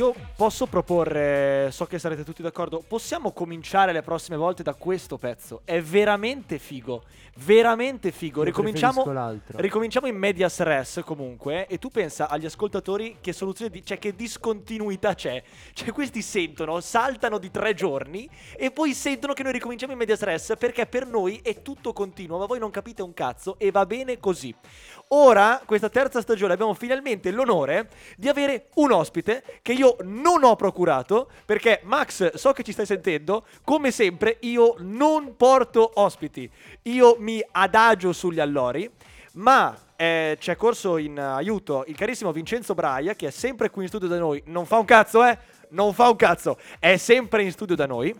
io posso proporre, so che sarete tutti d'accordo, possiamo cominciare le prossime volte da questo pezzo. È veramente figo, veramente figo. Ricominciamo, ricominciamo in medias res comunque e tu pensa agli ascoltatori che soluzione di, cioè che discontinuità c'è. Cioè questi sentono, saltano di tre giorni e poi sentono che noi ricominciamo in medias res perché per noi è tutto continuo, ma voi non capite un cazzo e va bene così. Ora, questa terza stagione, abbiamo finalmente l'onore di avere un ospite che io non ho procurato, perché Max, so che ci stai sentendo, come sempre io non porto ospiti, io mi adagio sugli allori, ma eh, ci è corso in aiuto il carissimo Vincenzo Braia, che è sempre qui in studio da noi, non fa un cazzo, eh? Non fa un cazzo, è sempre in studio da noi,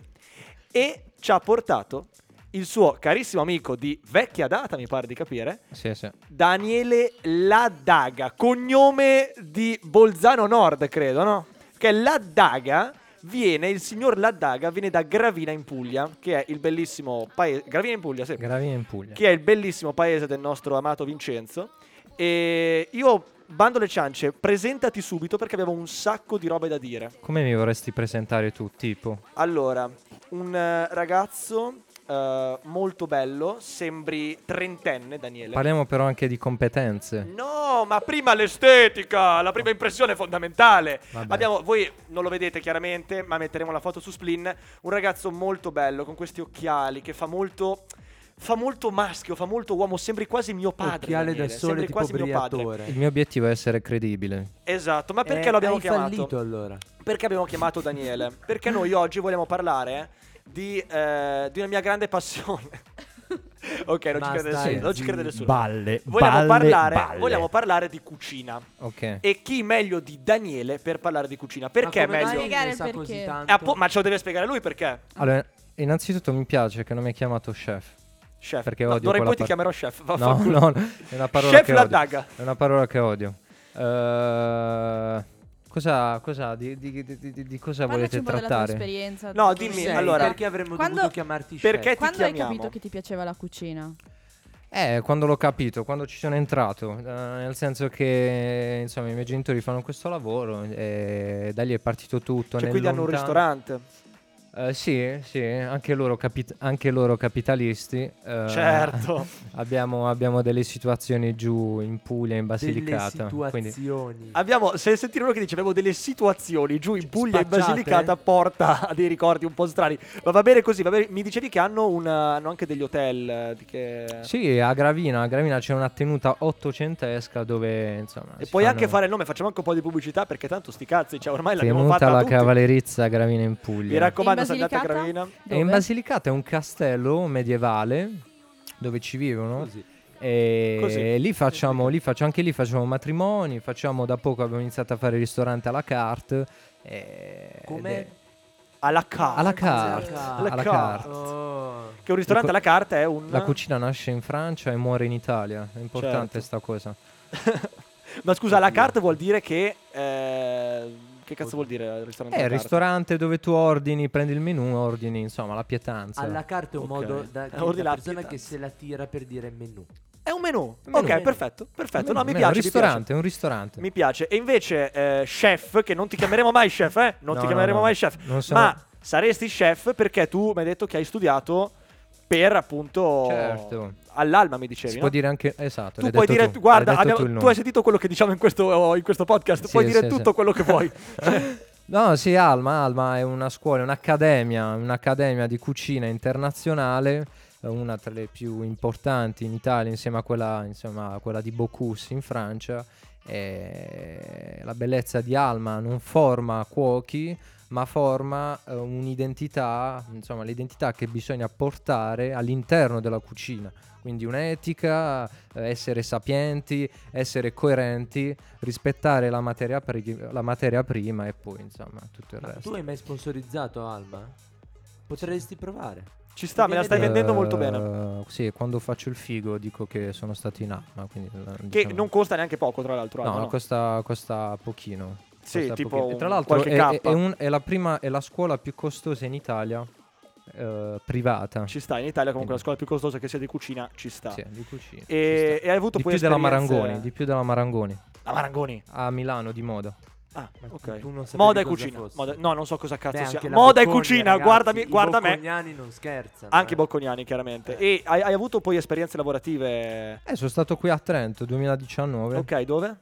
e ci ha portato il suo carissimo amico di vecchia data, mi pare di capire, Sì, sì. Daniele Ladaga, cognome di Bolzano Nord, credo, no? Che Ladaga viene, il signor Ladaga viene da Gravina in Puglia, che è il bellissimo paese, Gravina in Puglia, sì, Gravina in Puglia. che è il bellissimo paese del nostro amato Vincenzo. E io, bando le ciance, presentati subito perché abbiamo un sacco di robe da dire. Come mi vorresti presentare tu, tipo? Allora, un eh, ragazzo eh, molto bello, sembri trentenne, Daniele. Parliamo però anche di competenze. No, ma prima l'estetica, la prima impressione è fondamentale. Vabbè. Abbiamo, voi non lo vedete chiaramente, ma metteremo la foto su Splin. Un ragazzo molto bello, con questi occhiali, che fa molto. Fa molto maschio, fa molto uomo, sembri quasi mio padre. Occhiale da Daniele, sole sembri tipo quasi mio padre. Il mio obiettivo è essere credibile. Esatto, ma perché Eh, lo abbiamo hai chiamato? fallito allora. Perché abbiamo chiamato Daniele? Perché noi oggi vogliamo parlare di, eh, di una mia grande passione. ok, non ci crede stai nessuno. Non ci crede nessuno. Balle, Vogliamo, balle, parlare, balle. vogliamo parlare di cucina. Ok. E chi meglio di Daniele per parlare di cucina? Perché è Ma come meglio? mai Spiegare ne il sa perché. così Eh, tanto? appo- ma ce lo deve spiegare lui perché? Allora, innanzitutto mi piace che non mi hai chiamato chef. Chef. Perché No, odio d'ora in quella poi ti par- chiamerò chef. No, vaffanculo. no, è una parola Chef che la odio. daga. È una parola che odio. Eh, cosa, cosa, di, di- di- di- di cosa Parlaci volete un po' della tua trattare? esperienza. No, dimmi, sei- allora- perché avremmo Quando- dovuto chiamarti perché chef? ti Quando hai capito che ti piaceva la cucina? Eh, quando l'ho capito, quando ci sono entrato, eh, nel senso che insomma i miei genitori fanno questo lavoro e da lì è partito tutto. Cioè, nel quindi hanno un lontano- ristorante. Eh, sì, sì, anche loro, capit- anche loro capitalisti. eh, Certo. abbiamo, abbiamo delle situazioni giù in Puglia, in Delle Basilicata. Quindi, situazioni. Abbiamo, se sentire uno che dice avevo delle situazioni giù in Puglia e in? Basilicata porta a dei ricordi un po' strani. Ma va bene così, va bene. Mi dicevi che hanno, una- hanno anche degli hotel. che... sì, a Gravina, a Gravina c'è una tenuta ottocentesca dove insomma. E puoi fanno- anche fare il nome, facciamo anche un po' di pubblicità perché tanto sti cazzi, cioè ormai l'abbiamo Tenuta fatta la tutti. cavallerizza a Gravina in Puglia. Mi raccomando, Basilicata? Gravina. E in? Basilicata è un castello medievale dove ci vivono. Così. E Così. lì facciamo, lì faccio, anche lì facciamo matrimoni. Facciamo da poco abbiamo iniziato a fare il ristorante alla carte. e- Come? Alla carte. Alla carte. Alla Alla carte. carte. Oh. Che un ristorante alla carta è un... La cucina nasce in Francia e muore in Italia. È importante Certo. sta cosa. Ma scusa, la carte vuol dire che... eh, che cazzo vuol dire il ristorante È alla il ristorante dove tu ordini, prendi il menù, ordini insomma la pietanza. Alla carta è un Ok. modo da Eh, la la persona che se la tira per dire menù. È un menù. Un menù. Ok, perfetto, perfetto. No, mi È piace, un ristorante, piace. è un ristorante. Mi piace. E invece, eh, chef, che non ti chiameremo mai chef, eh? Non No, ti no, chiameremo no. mai chef. Non sono- Ma saresti chef perché tu mi hai detto che hai studiato per appunto Certo. All'alma, mi dicevi. Si no? può dire anche esatto. Tu puoi dire, tu, guarda, abbiamo- tu tu hai sentito quello che diciamo in questo, in questo podcast, Sì, puoi dire sì, tutto sì. quello che vuoi. No, sì, Alma, Alma è una scuola, è un'accademia, un'accademia di cucina internazionale, una tra le più importanti in Italia insieme a quella, insomma, a quella di Bocuse in Francia. E la bellezza di Alma non forma cuochi, ma forma eh, un'identità, insomma, l'identità che bisogna portare all'interno della cucina. Quindi un'etica, eh, essere sapienti, essere coerenti, rispettare la materia, pri- la materia prima e poi insomma tutto il Ma resto. tu hai mai sponsorizzato Alma? Potresti provare. Ci sta, me la stai vendendo molto Eh, bene. Sì, quando faccio il figo dico che sono stato in Alma. Quindi, eh, Che diciamo- non costa neanche poco, tra l'altro. No, no, costa, costa pochino. Sì, Costa tipo. E tra l'altro è, è un- è la prima, è la scuola più costosa in Italia, eh, privata. Ci sta, in Italia comunque la scuola più costosa che sia di cucina ci sta. Sì, di cucina. E, ci sta. e hai avuto Di poi più della esperienze- Marangoni, di più della Marangoni. La Marangoni. A Milano di moda. Ah, Ma ok. tu non sapevi Moda e cosa cucina. fosse. Moda- No, non so cosa cazzo Beh, sia. anche la Moda e Bocconi, cucina, ragazzi, guardami, i guarda me. bocconiani non scherzano. Anche eh. Bocconiani, chiaramente. E hai, hai avuto poi esperienze lavorative. Eh, sono stato qui a Trento 2019. Ok, dove?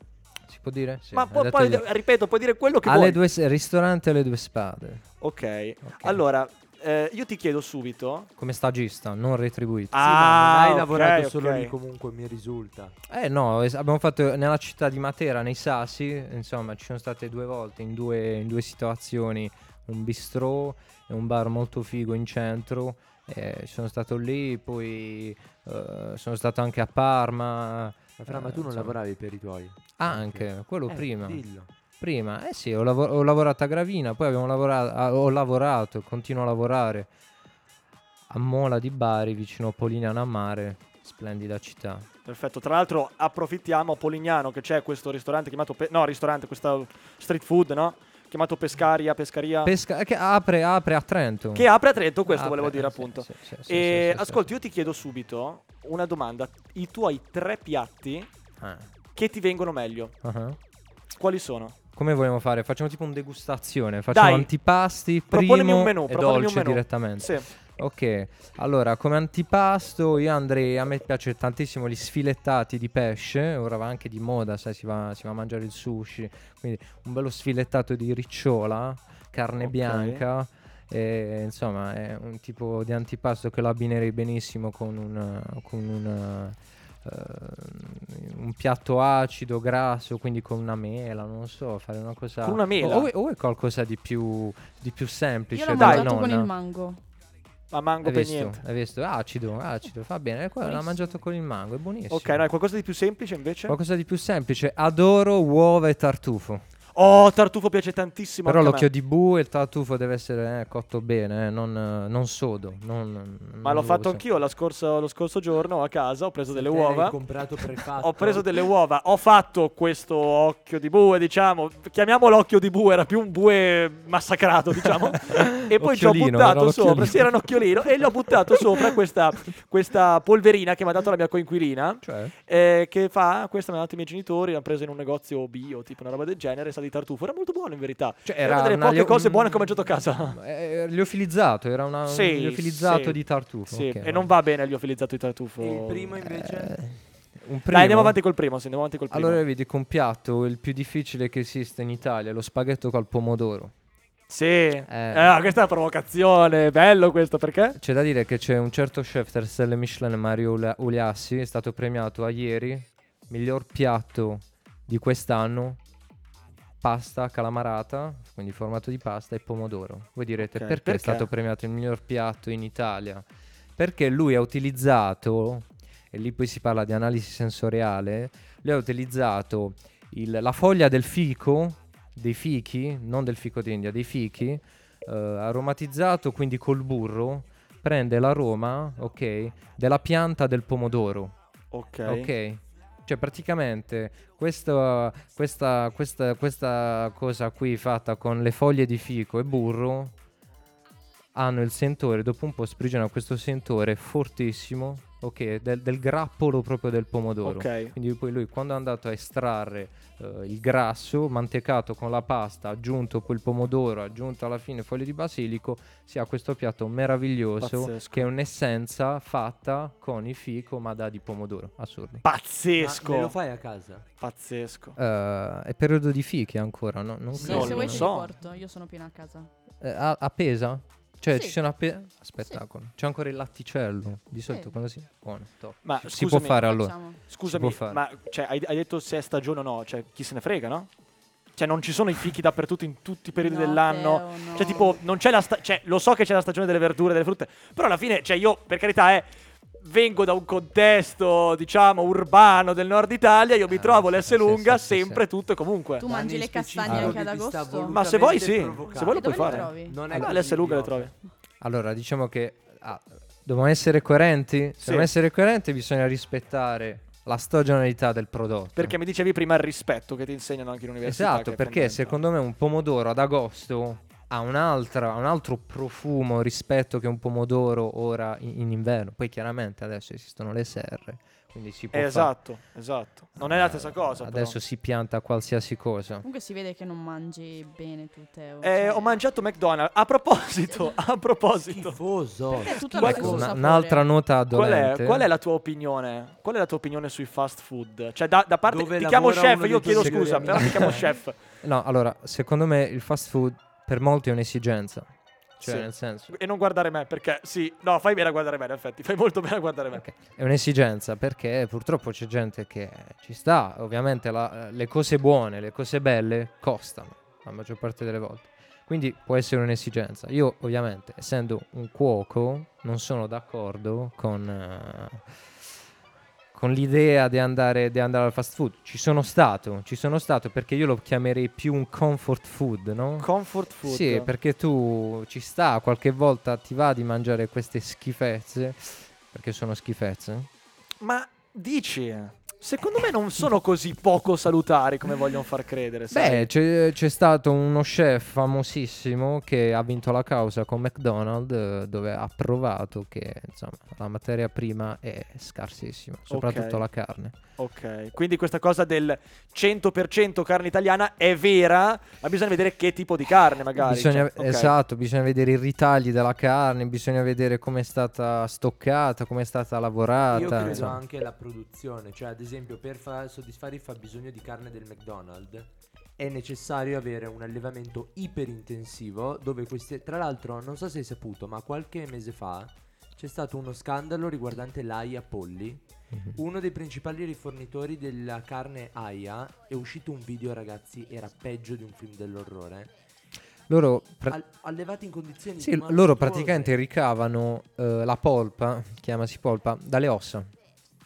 Si può dire? Sì, Ma hai poi, detto poi, di- ripeto, puoi dire quello che alle vuoi. due, s- ristorante alle due spade. Ok. Ok. Allora, eh, io ti chiedo subito. Come stagista, non retribuito. Sì, ma non Ah, hai ok, lavorato solo lì comunque, mi risulta. Eh no, es- abbiamo fatto nella città di Matera, nei Sassi, insomma ci sono state due volte in due, in due situazioni, un bistrò e un bar molto figo in centro. Eh, sono stato lì, poi eh, sono stato anche a Parma. Ma Fra, ma eh, tu non insomma. lavoravi per i tuoi? Anche, quello Eh, prima. Dillo. Prima, eh sì, ho, lavo- ho lavorato a Gravina, poi abbiamo lavorato, ho lavorato, continuo a lavorare a Mola di Bari, vicino a Polignano a Mare, splendida città. Perfetto. Tra l'altro, approfittiamo a Polignano che c'è questo ristorante chiamato. Pe- no, ristorante, questa street food, no? Chiamato Pescaria, Pescaria. Pesca- che apre, apre a Trento. che apre a Trento, questo Apre, volevo dire eh, sì, appunto. sì, sì, e ascolti, io ti chiedo subito una domanda. I tuoi tre piatti Ah, che ti vengono meglio, ah. quali sono? Come vogliamo fare? Facciamo tipo un degustazione, facciamo Dai. antipasti, Proponimi primo un menù, e proponimi un dolce menù. direttamente. Sì. Ok, allora come antipasto io andrei, a me piace tantissimo gli sfilettati di pesce, ora va anche di moda, sai, si va, si va a mangiare il sushi, quindi un bello sfilettato di ricciola, carne Ok. bianca, e, insomma è un tipo di antipasto che lo abbinerei benissimo con un, con un, un piatto acido, grasso, quindi con una mela, non so, fare una cosa... Con una mela? O, o è qualcosa di più, di più semplice. Io l'ho della mangiato con il mango. Ma mango Hai per visto? niente. Hai visto? Acido, acido, va bene. L'ha mangiato con il mango, è buonissimo. Ok, no, è qualcosa di più semplice invece? Qualcosa di più semplice. Adoro uova e tartufo. Oh, tartufo piace tantissimo. Però anche a me. l'occhio di bue e il tartufo deve essere eh, cotto bene, eh, non, non sodo. non- Ma l'ho non fatto so. anch'io la scorsa- lo scorso giorno a casa, ho preso delle Te uova. comprato prefatto. Ho preso delle uova, ho fatto questo occhio di bue, diciamo, chiamiamolo occhio di bue, era più un bue massacrato, diciamo. e poi ci ho buttato sopra, sì, era un occhiolino, e gli ho buttato sopra questa, questa polverina che mi ha dato la mia coinquilina. Cioè? eh, che fa, questa mi ha dato i miei genitori, l'hanno presa in un negozio bio, tipo una roba del genere, sa di tartufo, era molto buono in verità. Cioè, Era era una delle una poche lio- cose buone mm, che ho mangiato a casa. Eh, liofilizzato, era una, Sì, un liofilizzato sì. di tartufo. Sì, ok, e non va bene il liofilizzato di tartufo. E il primo invece? Eh, un primo? Dai, andiamo avanti col primo, sì, andiamo avanti col primo. Allora vi dico un piatto, il più difficile che esiste in Italia, lo spaghetto col pomodoro. Sì, eh. Eh. questa è una provocazione, bello questo, perché? C'è da dire che c'è un certo chef tre stelle Michelin, Mario Uliassi, è stato premiato a ieri, miglior piatto di quest'anno, pasta calamarata, quindi formato di pasta e pomodoro. Voi direte Ok, perché, perché? è stato premiato il miglior piatto in Italia? Perché lui ha utilizzato, e lì poi si parla di analisi sensoriale, lui ha utilizzato il- la foglia del fico, dei fichi, non del fico d'India, dei fichi, eh, aromatizzato quindi col burro, prende l'aroma, ok, della pianta del pomodoro, Ok. ok? Cioè praticamente questa, questa, questa, questa cosa qui fatta con le foglie di fico e burro hanno il sentore, dopo un po' sprigionano questo sentore fortissimo, ok, del, del grappolo proprio del pomodoro. Ok. Quindi poi lui quando è andato a estrarre eh, il grasso mantecato con la pasta, aggiunto poi il pomodoro, aggiunto alla fine foglie di basilico, si ha questo piatto meraviglioso Pazzesco. che è un'essenza fatta con il fico ma da di pomodoro, assurdi. Ma Pazzesco. me lo fai a casa? Pazzesco. Eh, è periodo di fichi ancora, no? Non Sì, se vuoi so. li porto, io sono piena a casa. Eh, a, a Pesa? Cioè Sì. ci sono a Pesa? Spettacolo. C'è ancora il latticello. Di solito Sì. quando si... Buono, top. Ma si può scusami, fare allora. Facciamo. Scusami, può fare. ma cioè, hai, hai detto se è stagione o no? Cioè, chi se ne frega, no? Cioè, non ci sono i fichi dappertutto in tutti i periodi No, dell'anno. Teo, no. Cioè, tipo, non c'è la sta- cioè, lo so che c'è la stagione delle verdure, delle frutte, però alla fine, cioè, io, per carità, eh, vengo da un contesto, diciamo, urbano del nord Italia, io mi Ah, trovo sì, lunga sì, sì, sempre sì. tutto e comunque. Tu mangi le castagne anche ad agosto? Ma se vuoi sì, provocare. se vuoi lo puoi fare. trovi? Non è Ah, così l'S lunga le trovi. Allora, diciamo che ah, dobbiamo essere coerenti. Se Sì. dobbiamo essere coerenti bisogna rispettare la stagionalità del prodotto. Perché mi dicevi prima il rispetto che ti insegnano anche in università. Esatto, perché fondamentale. secondo me un pomodoro ad agosto ha, un'altra- un altro profumo rispetto che un pomodoro ora in, in inverno. Poi chiaramente adesso esistono le serre, quindi si può Eh, fare- esatto, esatto. Non è la stessa cosa. però. Adesso si pianta qualsiasi cosa. Comunque si vede che non mangi bene tu, Teo. Eh, cioè- ho mangiato McDonald's. A proposito, a proposito. Schifoso. Stesso Una- un'altra nota Qual è, dolente. qual è la tua opinione? Qual è la tua opinione sui fast food? Cioè, da, da parte. Dove ti chiamo chef, io chiedo scusa, però ti chiamo chef. No, allora, secondo me il fast food per molti è un'esigenza. Cioè, Sì. nel senso, E non guardare me, perché sì, no, fai bene a guardare me, in effetti. Fai molto bene a guardare me. Ok, È un'esigenza perché purtroppo c'è gente che ci sta, ovviamente la- le cose buone, le cose belle costano la maggior parte delle volte. Quindi può essere un'esigenza. Io ovviamente, essendo un cuoco, non sono d'accordo con, eh, con l'idea di andare, di andare al fast food. Ci sono stato, ci sono stato perché io lo chiamerei più un comfort food, no? Comfort food. Sì, perché tu ci sta, qualche volta ti va di mangiare queste schifezze, perché sono schifezze. Ma dici, secondo me non sono così poco salutari come vogliono far credere. sai? Beh, c'è, c'è stato uno chef famosissimo che ha vinto la causa con McDonald's dove ha provato che insomma, la materia prima è scarsissima, soprattutto Ok. la carne. Ok, quindi questa cosa del 100% carne italiana è vera, ma bisogna vedere che tipo di carne magari. Bisogna, cioè, ok. Esatto, bisogna vedere i ritagli della carne, bisogna vedere come è stata stoccata, come è stata lavorata. Io credo insomma. anche la produzione, cioè ad esempio per fa- soddisfare il fabbisogno di carne del McDonald's è necessario avere un allevamento iperintensivo dove queste, tra l'altro non so se hai saputo, ma qualche mese fa c'è stato uno scandalo riguardante l'AIA Polli. Mhm. Uno dei principali rifornitori della carne AIA è uscito un video ragazzi, era peggio di un film dell'orrore. Loro pra- Al- allevati in condizioni Sì, loro praticamente ricavano eh, la polpa, chiamasi polpa, dalle ossa.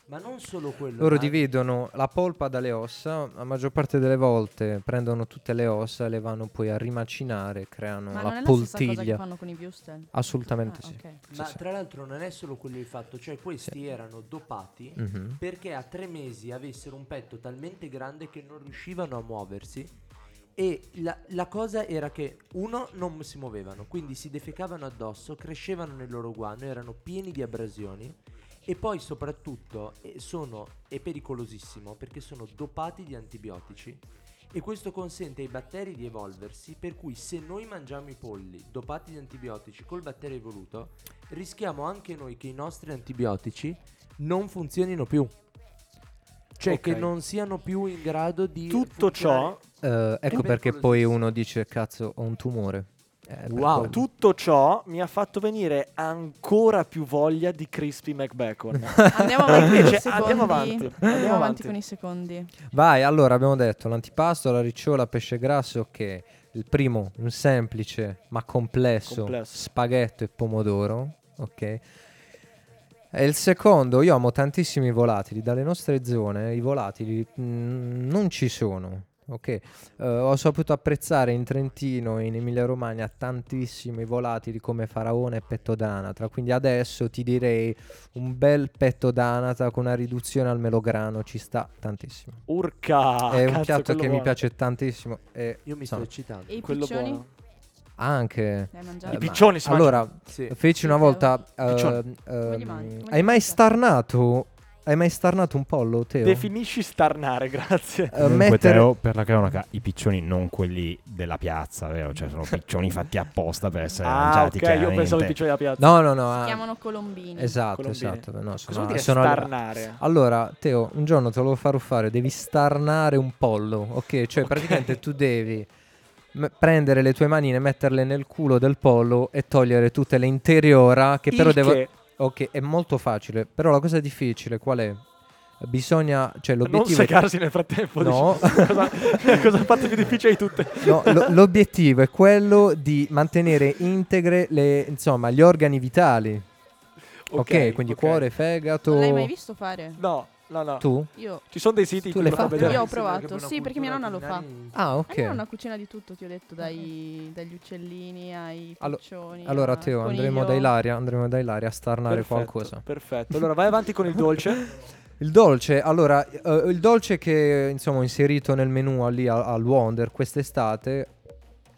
Ma non solo quello. Loro ma- dividono la polpa dalle ossa, la maggior parte delle volte prendono tutte le ossa e le vanno poi a rimacinare, creano Ma non la è la stessa cosa che poltiglia. fanno con i Wustel? Assolutamente Ah, sì. ok. Sì, Ma sì. tra l'altro non è solo quello il fatto, cioè questi erano dopati Mhm. perché a tre mesi avessero un petto talmente grande che non riuscivano a muoversi e la, la cosa era che uno non si muovevano, quindi si defecavano addosso, crescevano nel loro guano, erano pieni di abrasioni e poi soprattutto eh, sono, è pericolosissimo perché sono dopati di antibiotici e questo consente ai batteri di evolversi per cui se noi mangiamo i polli dopati di antibiotici col batterio evoluto rischiamo anche noi che i nostri antibiotici non funzionino più cioè Ok. che non siano più in grado di Tutto ciò, funzionare. Eh, ecco perché poi uno dice cazzo ho un tumore. Eh, Wow, quello. tutto ciò mi ha fatto venire ancora più voglia di Crispy McBacon. Andiamo avanti con i Invece, secondi. andiamo avanti, Andiamo andiamo avanti avanti. con i secondi. Vai, allora abbiamo detto l'antipasto, la ricciola, pesce grasso che il primo un semplice ma complesso, Complesso. spaghetto e pomodoro, ok? E il secondo, io amo tantissimi volatili, dalle nostre zone i volatili mm, non ci sono, ok? Eh, ho saputo apprezzare in Trentino e in Emilia Romagna tantissimo i volatili come faraone e petto d'anatra, quindi adesso ti direi un bel petto d'anatra con una riduzione al melograno ci sta tantissimo. Urca! è un cazzo, piatto che mi buono. piace tantissimo. E, io mi insomma, sto eccitando E i Quello piccioni? buono. anche. Eh? I ma- piccioni mangiano. Allora, sì. feci una volta. Come li hai mai starnato? Hai mai starnato un pollo, Teo? Definisci starnare, grazie. Eh, Comunque mettere- Teo, per la cronaca, i piccioni non quelli della piazza, vero? Cioè sono piccioni fatti apposta per essere ah, mangiati ok, io chiaramente. pensavo ai piccioni della piazza. No, no, no. Si ah, chiamano colombini. esatto, Colombini. esatto. No, Cosa sono, vuol dire sono- starnare? Allora, Teo, un giorno te lo farò fare. Devi starnare un pollo, ok? Cioè, Ok. praticamente tu devi prendere le tue manine, metterle nel culo del pollo e togliere tutte le interiora. Che però Il devo. che Ok, è molto facile, però la cosa difficile qual è? Bisogna, cioè non l'obiettivo è- secarsi nel frattempo. No. diciamo. cosa, cosa ha fatto più difficile di tutte? no, lo- l'obiettivo è quello di mantenere integre le, insomma, gli organi vitali. Ok, quindi ok. cuore, fegato. Non l'hai mai visto fare? No, no, no. Tu? Io. Ci sono dei siti Tu in le cui lo fa fai? vedere. Io ho provato, sì, perché mia nonna lo fa. Ah, ok. Ho una cucina di tutto, ti ho detto, dai, dagli uccellini ai piccioni. Allora, a Teo, andremo da Ilaria, andremo da Ilaria a starnare Perfetto, qualcosa. Perfetto. Allora vai avanti con il dolce. Il dolce, allora, eh, il dolce che insomma ho inserito nel menù lì al, al Wonder quest'estate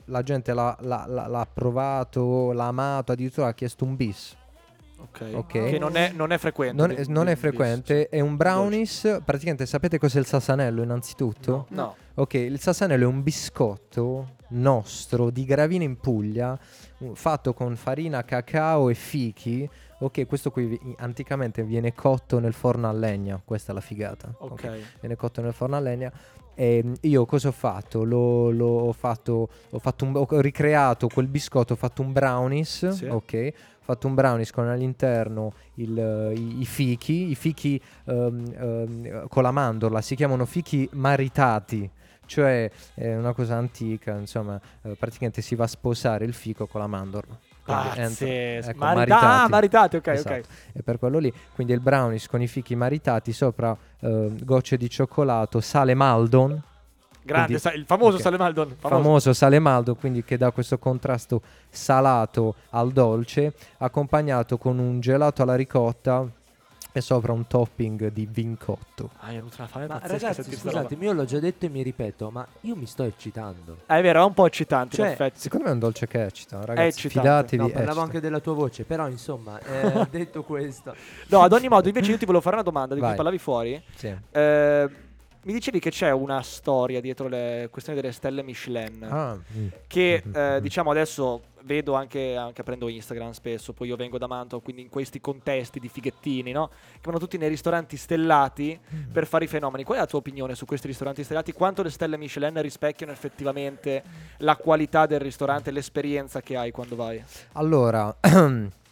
la gente l'ha, l'ha- l'ha- l'ha provato, l'ha amato, addirittura ha chiesto un bis. Ok. Ok. Che non è, non è frequente. Non, di- è- non di- è di- frequente, è un brownies, praticamente sapete cos'è il sasanello innanzitutto? No. Ok, il sasanello è un biscotto nostro di Gravina in Puglia, fatto con farina, cacao e fichi. Ok, questo qui anticamente viene cotto nel forno a legna, questa è la figata. Ok. Viene cotto nel forno a legna. E mm, io cosa ho fatto? L'ho, l'ho- ho, fatto, ho, fatto un- ho ricreato quel biscotto, ho fatto un brownies, Sì. ok? Fatto un brownies con all'interno il, eh, i, i fichi, i fichi ehm, ehm, con la mandorla, si chiamano fichi maritati. Cioè è una cosa antica, insomma, eh, praticamente si va a sposare il fico con la mandorla. Pazzesco. ecco, Marita- ah, maritati, ok, Esatto. ok. E per quello lì, quindi il brownies con i fichi maritati, sopra eh, gocce di cioccolato, sale Maldon, Grande, Quindi- sa- il famoso ok. Sale Maldon. famoso. Famoso. sale Maldo, quindi che dà questo contrasto salato al dolce, accompagnato con un gelato alla ricotta e sopra un topping di vincotto. Ah, è venuta una fame Ma pazzesca ragazzi, scusatemi, io l'ho già detto e mi ripeto, ma io mi sto eccitando. Ah, è vero, è un po' eccitante Cioè, in effetti. Secondo me è un dolce che eccita, ragazzi. eccitante. Fidatevi. No, parlavo eccita. anche della tua voce, però insomma, eh, detto questo, No, ad ogni modo, invece io ti volevo fare una domanda di cui Vai. parlavi fuori. Sì. Eh, mi dicevi che c'è una storia dietro le questioni delle stelle Michelin. Ah, mm. Che Mhm, eh, mhm. diciamo adesso vedo anche, anche aprendo Instagram spesso, poi io vengo da Mantova, quindi in questi contesti di fighettini, no? Che vanno tutti nei ristoranti stellati Mm. per fare i fenomeni. Qual è la tua opinione su questi ristoranti stellati? Quanto le stelle Michelin rispecchiano effettivamente la qualità del ristorante, l'esperienza che hai quando vai? Allora,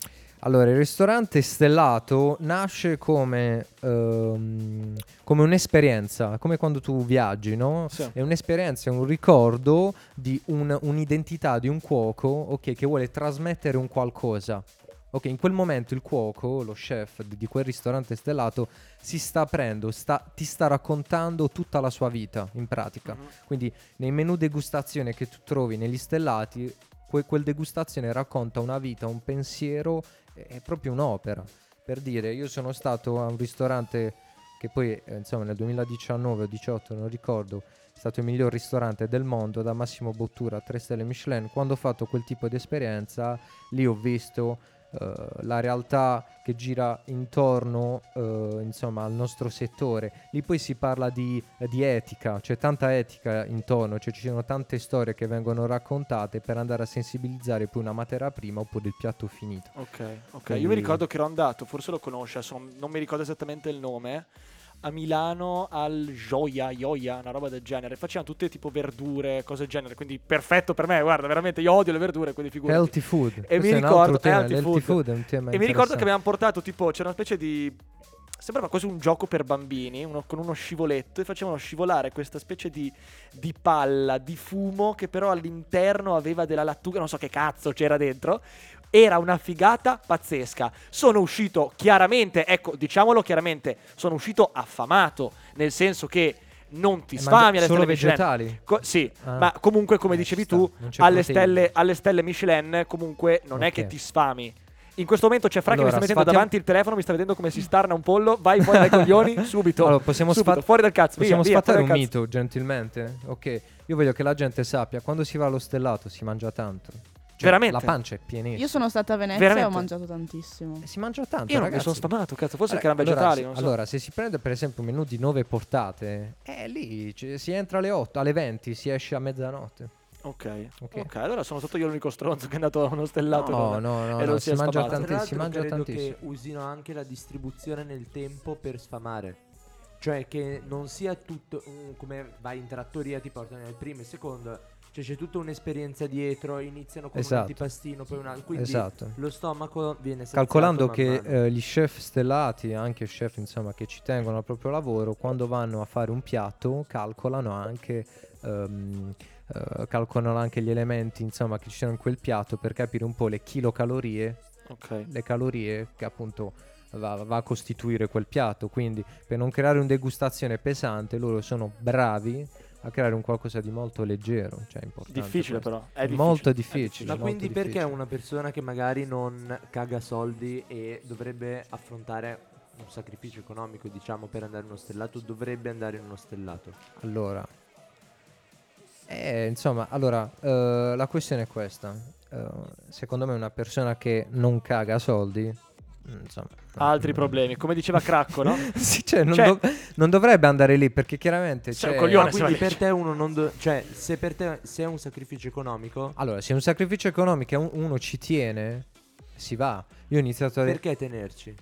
allora, il ristorante stellato nasce come, ehm, come un'esperienza, come quando tu viaggi, no? Sì. È un'esperienza, è un ricordo di un- un'identità di un cuoco ok, che vuole trasmettere un qualcosa. Ok, in quel momento il cuoco, lo chef di, di quel ristorante stellato, si sta aprendo, sta- ti sta raccontando tutta la sua vita, in pratica. Mhm. Quindi nei menu degustazione che tu trovi negli stellati, que- quel degustazione racconta una vita, un pensiero, è proprio un'opera. Per dire, io sono stato a un ristorante che poi, eh, insomma, nel 2019 o 2018, non ricordo, è stato il miglior ristorante del mondo da Massimo Bottura, 3 stelle Michelin. Quando ho fatto quel tipo di esperienza, lì ho visto eh, la realtà che gira intorno eh, insomma al nostro settore lì poi si parla di, di etica c'è tanta etica intorno cioè ci sono tante storie che vengono raccontate per andare a sensibilizzare poi una materia prima oppure il piatto finito Ok, ok. Quindi- Io mi ricordo che ero andato, forse lo conosce, non mi ricordo esattamente il nome. A Milano al Gioia, Gioia, una roba del genere. Facevano tutte tipo verdure, cose del genere. Quindi perfetto per me, guarda, veramente io odio le verdure, quindi figurati. healthy food E Questo mi ricordo- tema, healthy food. food E mi ricordo che avevamo portato tipo, c'era una specie di... Sembrava quasi un gioco per bambini, uno- con uno scivoletto, e facevano scivolare questa specie di, di palla di fumo che però all'interno aveva della lattuga, non so che cazzo c'era dentro. Era una figata pazzesca. Sono uscito chiaramente, ecco, diciamolo chiaramente, sono uscito affamato, nel senso che non ti Eh, sfami alle stelle Michelin. vegetali Co- sì, Ah. ma comunque come Eh, dicevi tu, alle stelle, alle stelle Michelin comunque non è Ok. che ti sfami. In questo momento c'è Fra che mi Allora, sta mettendo sfatiamo- davanti il telefono, mi sta vedendo come si starna un pollo. Vai fuori dai coglioni, subito. Allora, possiamo subito, sfat- fuori dal cazzo. Possiamo via, via, sfatare un dal cazzo. mito, gentilmente? Ok, io voglio che la gente sappia, quando si va allo stellato si mangia tanto. Cioè, Veramente? La pancia è pienissima. Io sono stata a Venezia e Veramente? ho mangiato tantissimo. E si mangia tanto, Io ragazzi. sono sfamato, cazzo. Forse Allora, che erano vegetali. allora, so. allora, se si prende per esempio un menù di 9 portate, eh, lì ci- si entra alle 8, alle 20, si esce a mezzanotte. ok, Ok. ok. Allora sono stato io l'unico stronzo che è andato a uno stellato. No, no, no, e no, non si è mangia sfamato. tanti- Tra si mangia credo tantissimo. che usino anche la distribuzione nel tempo per sfamare. Cioè che non sia tutto un- come vai in trattoria, ti portano nel primo e secondo. Cioè c'è tutta un'esperienza dietro, iniziano con Esatto. un antipastino, poi un altro. Quindi Esatto. lo stomaco viene saziato Calcolando che eh, gli chef stellati, anche chef insomma che ci tengono al proprio lavoro, quando vanno a fare un piatto calcolano anche, ehm, eh, calcolano anche gli elementi insomma che ci sono in quel piatto per capire un po' le chilocalorie, Ok. le calorie che appunto va, va a costituire quel piatto. Quindi per non creare un degustazione pesante loro sono bravi a creare un qualcosa di molto leggero, cioè importante. Difficile questo. però. È molto difficile. difficile. Ma molto quindi perché difficile. una persona che magari non caga soldi e dovrebbe affrontare un sacrificio economico, diciamo, per andare in uno stellato, dovrebbe andare in uno stellato? Allora, Eh, insomma, allora, eh, la questione è questa. Eh, secondo me una persona che non caga soldi, insomma... Altri mm, problemi. Come diceva Cracco, no? sì, cioè, non, Cioè- dov- non dovrebbe andare lì perché chiaramente... Cioè, coglione, se quindi per te uno non do- cioè se per te se è un sacrificio economico Allora, se è un sacrificio economico e un- uno ci tiene, si va. Io ho iniziato a... perché tenerci?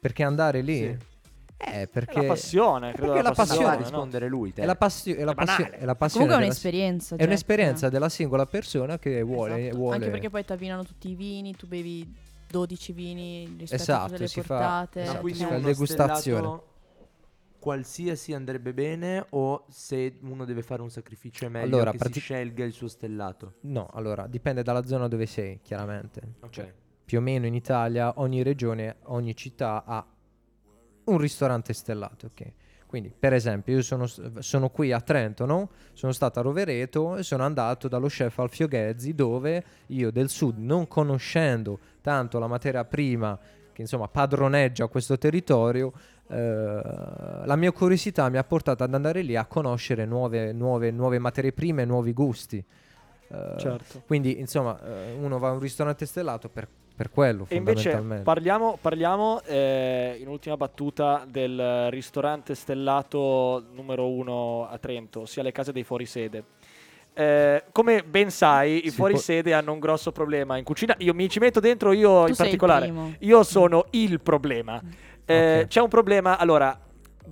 Perché andare lì? Sì. Eh, È perché... la passione, credo perché la passione, passione, no? rispondere lui te. È la, passio- è la È passio- è la passione Comunque è un'esperienza. È Jack. un'esperienza della singola persona che vuole, Esatto. vuole- Anche perché poi ti avvinano tutti i vini, tu bevi 12 vini rispetto a Esatto, tutte le si fa- portate. esatto, Ma quindi si fa degustazione. qualsiasi andrebbe bene o se uno deve fare un sacrificio è meglio Allora, che prati- si scelga il suo stellato. No, allora, dipende dalla zona dove sei, chiaramente. Ok. Cioè, più o meno in Italia ogni regione, ogni città ha un ristorante stellato, ok? Quindi, per esempio, io sono, sono qui a Trento, no? Sono stato a Rovereto e sono andato dallo chef Alfio Ghezzi, dove io del sud, non conoscendo tanto la materia prima che insomma padroneggia questo territorio, eh, la mia curiosità mi ha portato ad andare lì a conoscere nuove, nuove, nuove materie prime, nuovi gusti. Eh, Certo. quindi, insomma, eh, uno va a un ristorante stellato per, per quello, E invece fondamentalmente. parliamo, parliamo eh, in ultima battuta del ristorante stellato numero uno a Trento, ossia le case dei fuorisede. Eh, come ben sai, i Si fuorisede hanno un grosso problema in cucina. Io mi ci metto dentro io Tu in particolare. Io sono il problema. Eh, Ok. C'è un problema, allora,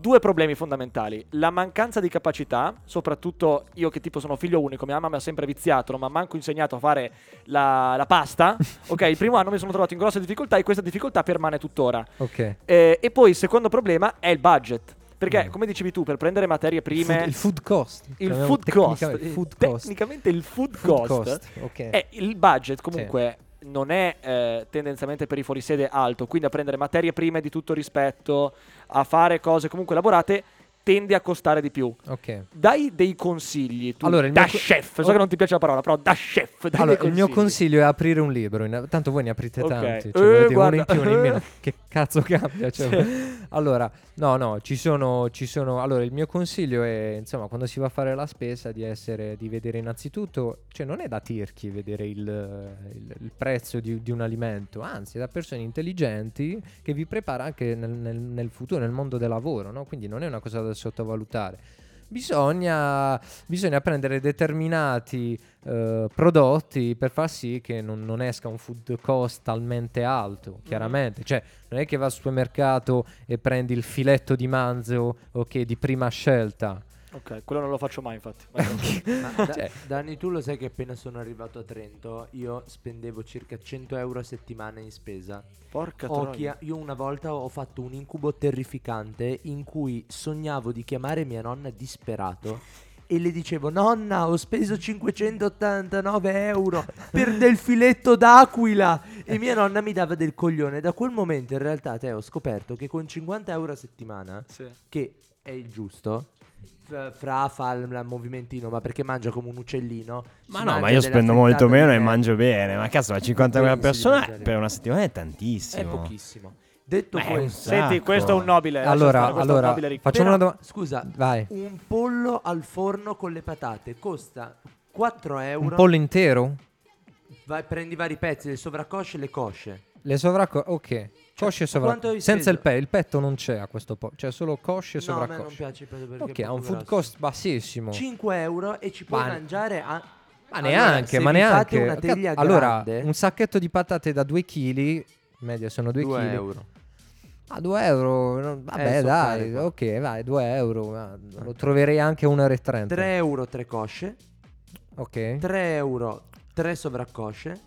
due problemi fondamentali. La mancanza di capacità, soprattutto io che tipo sono figlio unico, mia mamma mi ha sempre viziato, non mi ha manco insegnato a fare la, la pasta. ok, il primo anno mi sono trovato in grosse difficoltà e questa difficoltà permane tuttora. Ok. Eh, e poi il secondo problema è il budget. Perché, Mm. come dicevi tu, per prendere materie prime... Food- il food cost. il chiamiamo food cost, tecnicamente eh, food cost. tecnicamente il food, Food cost, cost, ok. è il budget comunque non è eh, tendenzialmente per i fuorisede alto, quindi a prendere materie prime di tutto rispetto, a fare cose comunque elaborate, tende a costare di più. Ok. Dai dei consigli, tu, Allora, da co- chef, so Oh. che non ti piace la parola, però da chef, Allora, il mio consigli. consiglio è aprire un libro. Tanto voi ne aprite Ok. tanti. Eh, Cioè, volete uno in più, uno in meno. Che cazzo cambia? Cioè, Sì. Allora, no, no, ci sono, ci sono. Allora, il mio consiglio è, insomma, quando si va a fare la spesa, di essere, di vedere innanzitutto, cioè, non è da tirchi vedere il, il- il prezzo di, di un alimento, anzi, è da persone intelligenti che vi prepara anche nel, nel- nel futuro, nel mondo del lavoro, no? Quindi non è una cosa da sottovalutare. Bisogna, bisogna prendere determinati eh, prodotti per far sì che non, non esca un food cost talmente alto, chiaramente. Cioè, non è che vai al supermercato e prendi il filetto di manzo ok, di prima scelta. Ok, quello non lo faccio mai infatti. Ma da- Cioè- Dani, tu lo sai che appena sono arrivato a Trento io spendevo circa 100 euro a settimana in spesa. Porca troia. io una volta ho fatto un incubo terrificante in cui sognavo di chiamare mia nonna disperato e le dicevo nonna ho speso 589 euro per del filetto d'aquila e mia nonna mi dava del coglione. Da quel momento in realtà te ho scoperto che con 50 euro a settimana Sì. che è il giusto. Fra fa il il movimentino, ma perché mangia come un uccellino. Ma no, ma io spendo molto meno e mangio bene. Ma cazzo, ma 50 euro a persona per una settimana è È tantissimo. pochissimo. Detto Beh, è questo, Senti, questo è un nobile. Allora, stare, è un allora, nobile facciamo una domanda. Scusa, Vai. un pollo al forno con le patate costa 4 euro. Un pollo intero? Vai, prendi vari pezzi, le sovraccosce e le cosce. Le sovracco... Ok. Cosce e Cioè, quanto sovracosce. Senza il petto. Il petto non c'è a questo punto. C'è solo cosce e No, a me non sovracosce. piace proprio perché Ok, è ha un food grasso. cost bassissimo. 5 euro e ci puoi Ma- mangiare a... Ma Allora, neanche, ma neanche. una teglia allora, grande- un sacchetto di patate da 2 kg, media sono 2 2 kg. euro. A 2 euro, no, vabbè so dai, ok, vai, 2 euro. Lo troverei anche a 1,30 euro. 3 euro 3 cosce. Ok. 3 euro 3 sovraccosce.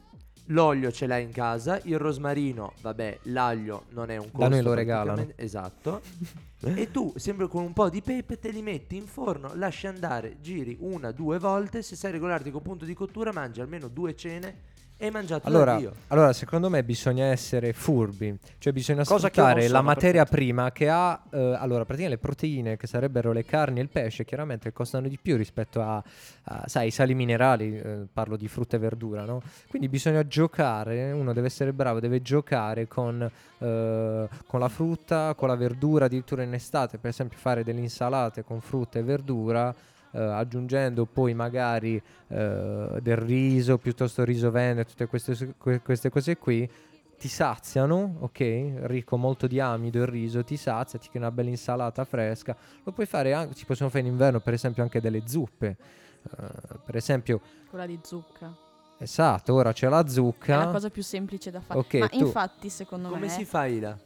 L'olio ce l'hai in casa, il rosmarino, vabbè, l'aglio non è un costo. Da noi lo regalano. Esatto. e tu, sempre con un po' di pepe, te li metti in forno, lasci andare, giri una, due volte. Se sai regolarti col punto di cottura, mangi almeno due cene hai mangiato Allora, allora, secondo me bisogna essere furbi, cioè bisogna sfruttare la materia perfetto. prima che ha, eh, allora praticamente le proteine che sarebbero le carni e il pesce chiaramente costano di più rispetto a, a, sai, i sali minerali, eh, parlo di frutta e verdura, no? Quindi bisogna giocare, uno deve essere bravo, deve giocare con, eh, con la frutta, con la verdura, addirittura in estate, per esempio fare delle insalate con frutta e verdura. Eh, aggiungendo poi magari eh, del riso, piuttosto riso vene, tutte queste, que- queste cose qui, ti saziano, ok? Ricco molto di amido il riso, ti sazia, ti crea una bella insalata fresca. Lo puoi fare anche, ci possono fare in inverno, per esempio, anche delle zuppe. Eh, per esempio, Quella di zucca. esatto, ora c'è la È zucca. la cosa più semplice da fare. Ok, Ma tu- infatti, secondo Come me, si fa Ila?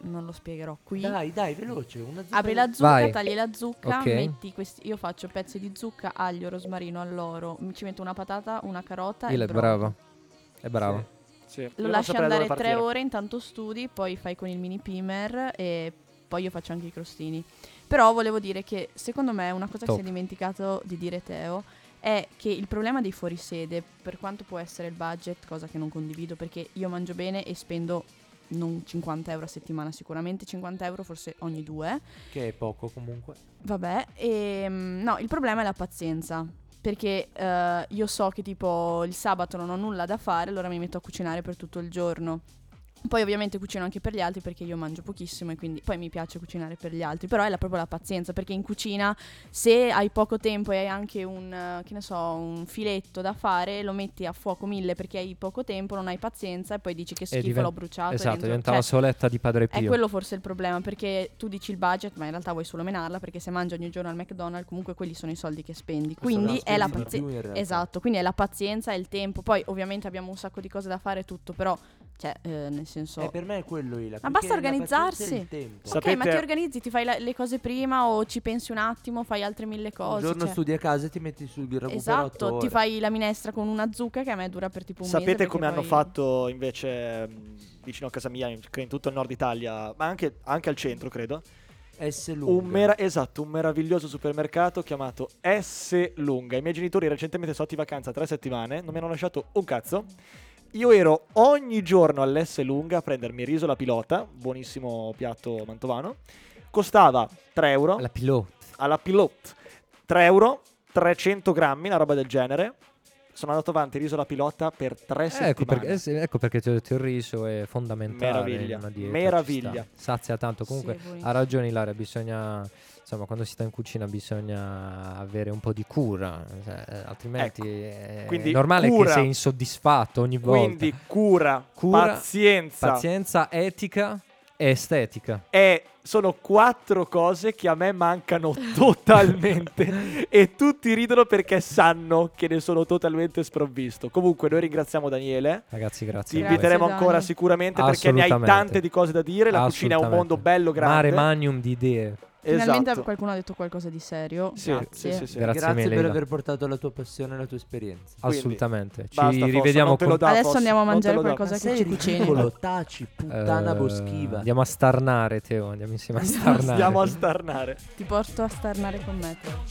Non lo spiegherò qui. Dai, dai, veloce. Una zucca Apri la zucca, Vai. tagli la zucca, Ok. metti questi. Io faccio pezzi di zucca, aglio, rosmarino, alloro. mi Ci metto una patata, una carota. Il e è brodo. bravo. È bravo. Sì. Io Lo non lasci saprei da andare dove tre partire. ore, intanto studi, poi fai con il mini pimer e poi io faccio anche i crostini. Però volevo dire che secondo me una cosa Top. che si è dimenticato di dire Teo è che il problema dei fuorisede, per quanto può essere il budget, cosa che non condivido perché io mangio bene e spendo non 50 euro a settimana sicuramente, 50 euro forse ogni due. Che è poco comunque. Vabbè, ehm, no, il problema è la pazienza. Perché eh, io so che tipo il sabato non ho nulla da fare, allora mi metto a cucinare per tutto il giorno. Poi ovviamente cucino anche per gli altri perché io mangio pochissimo e quindi poi mi piace cucinare per gli altri, però è la, proprio la pazienza perché in cucina se hai poco tempo e hai anche un, che ne so, un filetto da fare, lo metti a fuoco mille perché hai poco tempo, non hai pazienza e poi dici che schifo diven- l'ho bruciato. Esatto, dentro- diventa cioè, la soletta di Padre è Pio. quello forse il problema, perché tu dici il budget, ma in realtà vuoi solo menarla, perché se mangi ogni giorno al McDonald's, comunque quelli sono i soldi che spendi. Quindi è la pazienza. Esatto, quindi è la pazienza e il tempo. Poi ovviamente abbiamo un sacco di cose da fare e tutto, però, cioè, eh, nel senso... Eh, per me è quello Ila. Ma basta la organizzarsi. Ok, ma sapete- ti organizzi, ti fai la- le cose prima o ci pensi un attimo, fai altre mille cose. Un giorno cioè- studi a casa e ti metti sul per Esatto, ti fai la minestra con una zucca che a me dura per tipo un mese. Sapete come hanno poi- fatto invece mh, vicino a casa mia, in, in tutto il nord Italia, ma anche, anche al centro, credo? S lunga. Un mera- esatto, un meraviglioso supermercato chiamato S Lunga. I miei genitori recentemente sono stati in vacanza tre settimane, non mi hanno lasciato un cazzo. Io ero ogni giorno all'S Lunga a prendermi riso alla pilota, buonissimo piatto mantovano. Costava 3 euro La pilota. alla pilot 3 euro, 300 grammi, una roba del genere. Sono andato avanti riso alla pilota per 3 settimane. Ecco perché, eh sì, ecco perché ti ho detto il riso è fondamentale. Meraviglia, in una dieta, meraviglia. Sazia tanto. Comunque Sì, ha ragione Ilaria, bisogna... Insomma, quando si sta in cucina bisogna avere un po' di cura, cioè, eh, altrimenti è quindi normale cura. che sei insoddisfatto ogni volta. Quindi cura, Cura, pazienza, Pazienza, etica e estetica. E sono quattro cose che a me mancano totalmente e tutti ridono perché sanno che ne sono totalmente sprovvisto. Comunque noi ringraziamo Daniele. Ragazzi, Ti grazie. voi. inviteremo Dani. ancora sicuramente perché ne hai tante di cose da dire. La cucina è un mondo bello grande. Mare magnum di idee. Finalmente Esatto. qualcuno ha detto qualcosa di serio. Sì, Grazie. sì, sì, sì. Grazie Grazie mille, per aver portato la tua passione e la tua esperienza. Quindi, Assolutamente. Ci basta, rivediamo con dà, Adesso Fossa, andiamo a mangiare qualcosa che ci cucini. taci, puttana Eh, boschiva. Andiamo a starnare, Teo. Andiamo insieme a starnare. Stiamo a starnare. Ti porto a starnare con me. Teo.